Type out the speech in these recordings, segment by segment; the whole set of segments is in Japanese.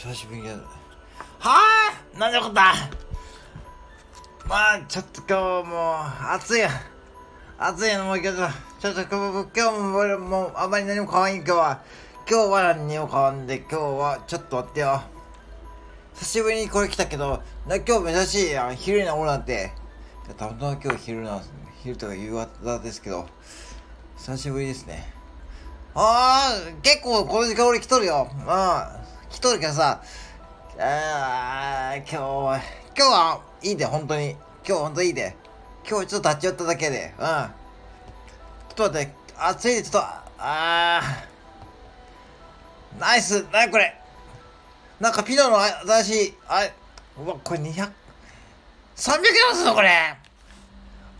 久しぶりにやる。はぁなんでことだ？まあ、ちょっと今日もう、暑いや。暑いのもうけど、ちょっと今日も俺もうあまり何も変わん今日は。今日は何も変わんで、今日はちょっと待ってよ。久しぶりにこれ来たけど、な今日珍しいやん。昼になおるなんて。たまたま今日昼なん昼とか夕方ですけど、久しぶりですね。ああ、結構この時間俺来とるよ。うん。来とるけどさ、ああ、今日は、今日はいいで、本当に。今日本当いいで。今日ちょっと立ち寄っただけで。うん。ちょっと待って、暑いで、ちょっと、ああ、ナイス、なにこれ。なんかピノの新しい、あれ、うわ、これ200、300円すんのこれ。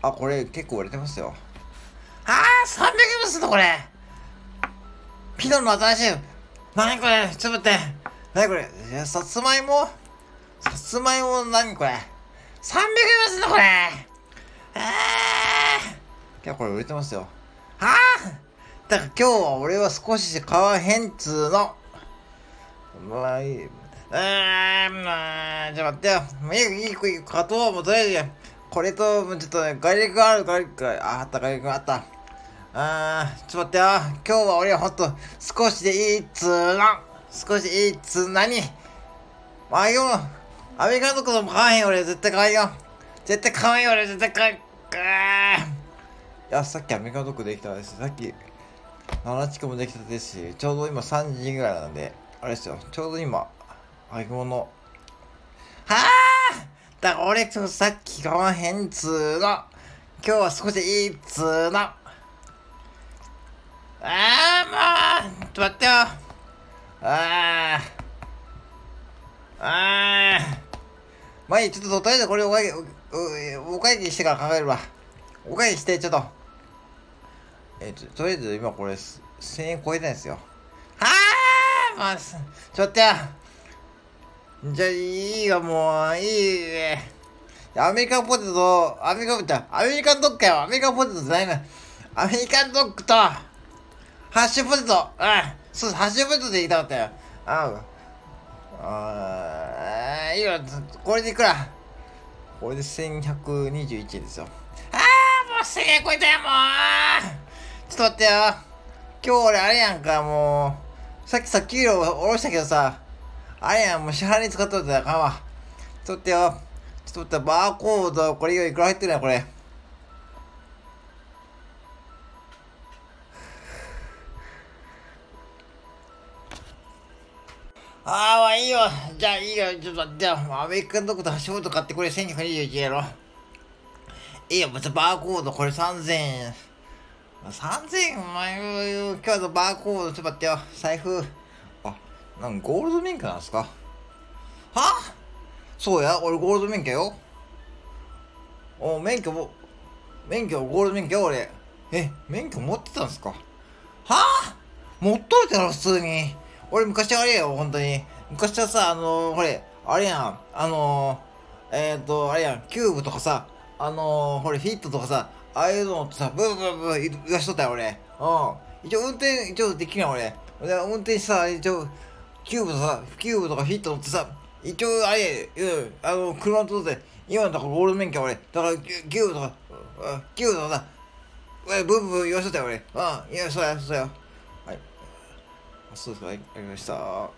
あ、これ結構売れてますよ。ああ、300円すんのこれ。ピノの新しい、なにこれ、ちょっと待って。なにこれ、えさつまいも？さつまいも？なにこれ？300円すんのこれ。えー。結構これ売れてますよ。はあ？だから今日は俺は少し買わへんつーの。うまあいい。うーん、まあ、じゃあ待ってよ。いい、いい、いい、勝とう。もうとりあえず、これと、ちょっとね、ガリレクある、ガリ、あ、あった、ガリレクあった。あー、ちょっと待ってよ。今日は俺はほんと、少しでいいっつーの。少しいいっつー何？まあ、よ、アメリカのことも買わへん俺、絶対買わんよ。絶対買わんよ俺、絶対買わん。いや、さっきアメリカンドッグできたです。さっき、7地区もできたですし、ちょうど今3時ぐらいなんで、あれですよ、ちょうど今、揚げ物。はあだから俺、ちょっとさっき買わへんっつーの。今日は少しいいっつーの。ああ、もう、ちょっと待ってよ。ああ。ああ。まあいい、ちょっととりあえずこれお会計、おお会計してから考えるわ。お会計して、ちょっと。えっ、と、とりあえず今これ、1000円超えたんですよ。はあまあ、ちょっと待ってよ。じゃあ、いいよ、もう、いいね。アメリカンポテト、アメリカンポテト、アメリカンドッグよ。アメリカンポテトじゃないな。アメリカンドッグと、ハッシュポテト。うん。そう、ハッシュポテトでいたかったよ。ああ、いいよ。これでいくら？これで1121円ですよ。ああ、もう1000円超えたよ、もうちょっと待ってよ。今日俺あれやんか、もう。さっきさ、給料下ろしたけどさ、あれやん、もう支払いに使っとったらあかんわ。ちょっと待ってよ。ちょっと待って、バーコード、これいくら入ってるんや、これ。ああ、まあいいよ。じゃあいいよ。ちょっと待ってよ。アメリカンドッグと橋本買ってこれ1221円やろ。いいよ、またバーコード、これ3000円。3000円、お前、今日のバーコード、ちょっと待ってよ。財布。あ、なんゴールド免許なんすか？は？そうや、俺ゴールド免許よ。お、免許も、免許、ゴールド免許俺。え、免許持ってたんすか？は？あ持っといたの普通に。俺昔あれよ、本当に。昔はさ、あのー、ほれ、あれやん、あのー、えっ、ー、と、あれやん、キューブとかさ、あのー、ほれ、フィットとかさ、ああいうのってさ、ブーブーブー言わしとったよ、俺。うん。一応運転、一応できるやん、俺。運転してさ、一応、キューブとさ、キューブとかフィット乗ってさ、一応、あれ、うん、あの、車乗って、今のところゴールド免許俺。だから、キューブとか、キューブとかさ、ブブーブー言わしとったよ、俺。うん、いや、そうや、そうや。そうですか、い、ありました。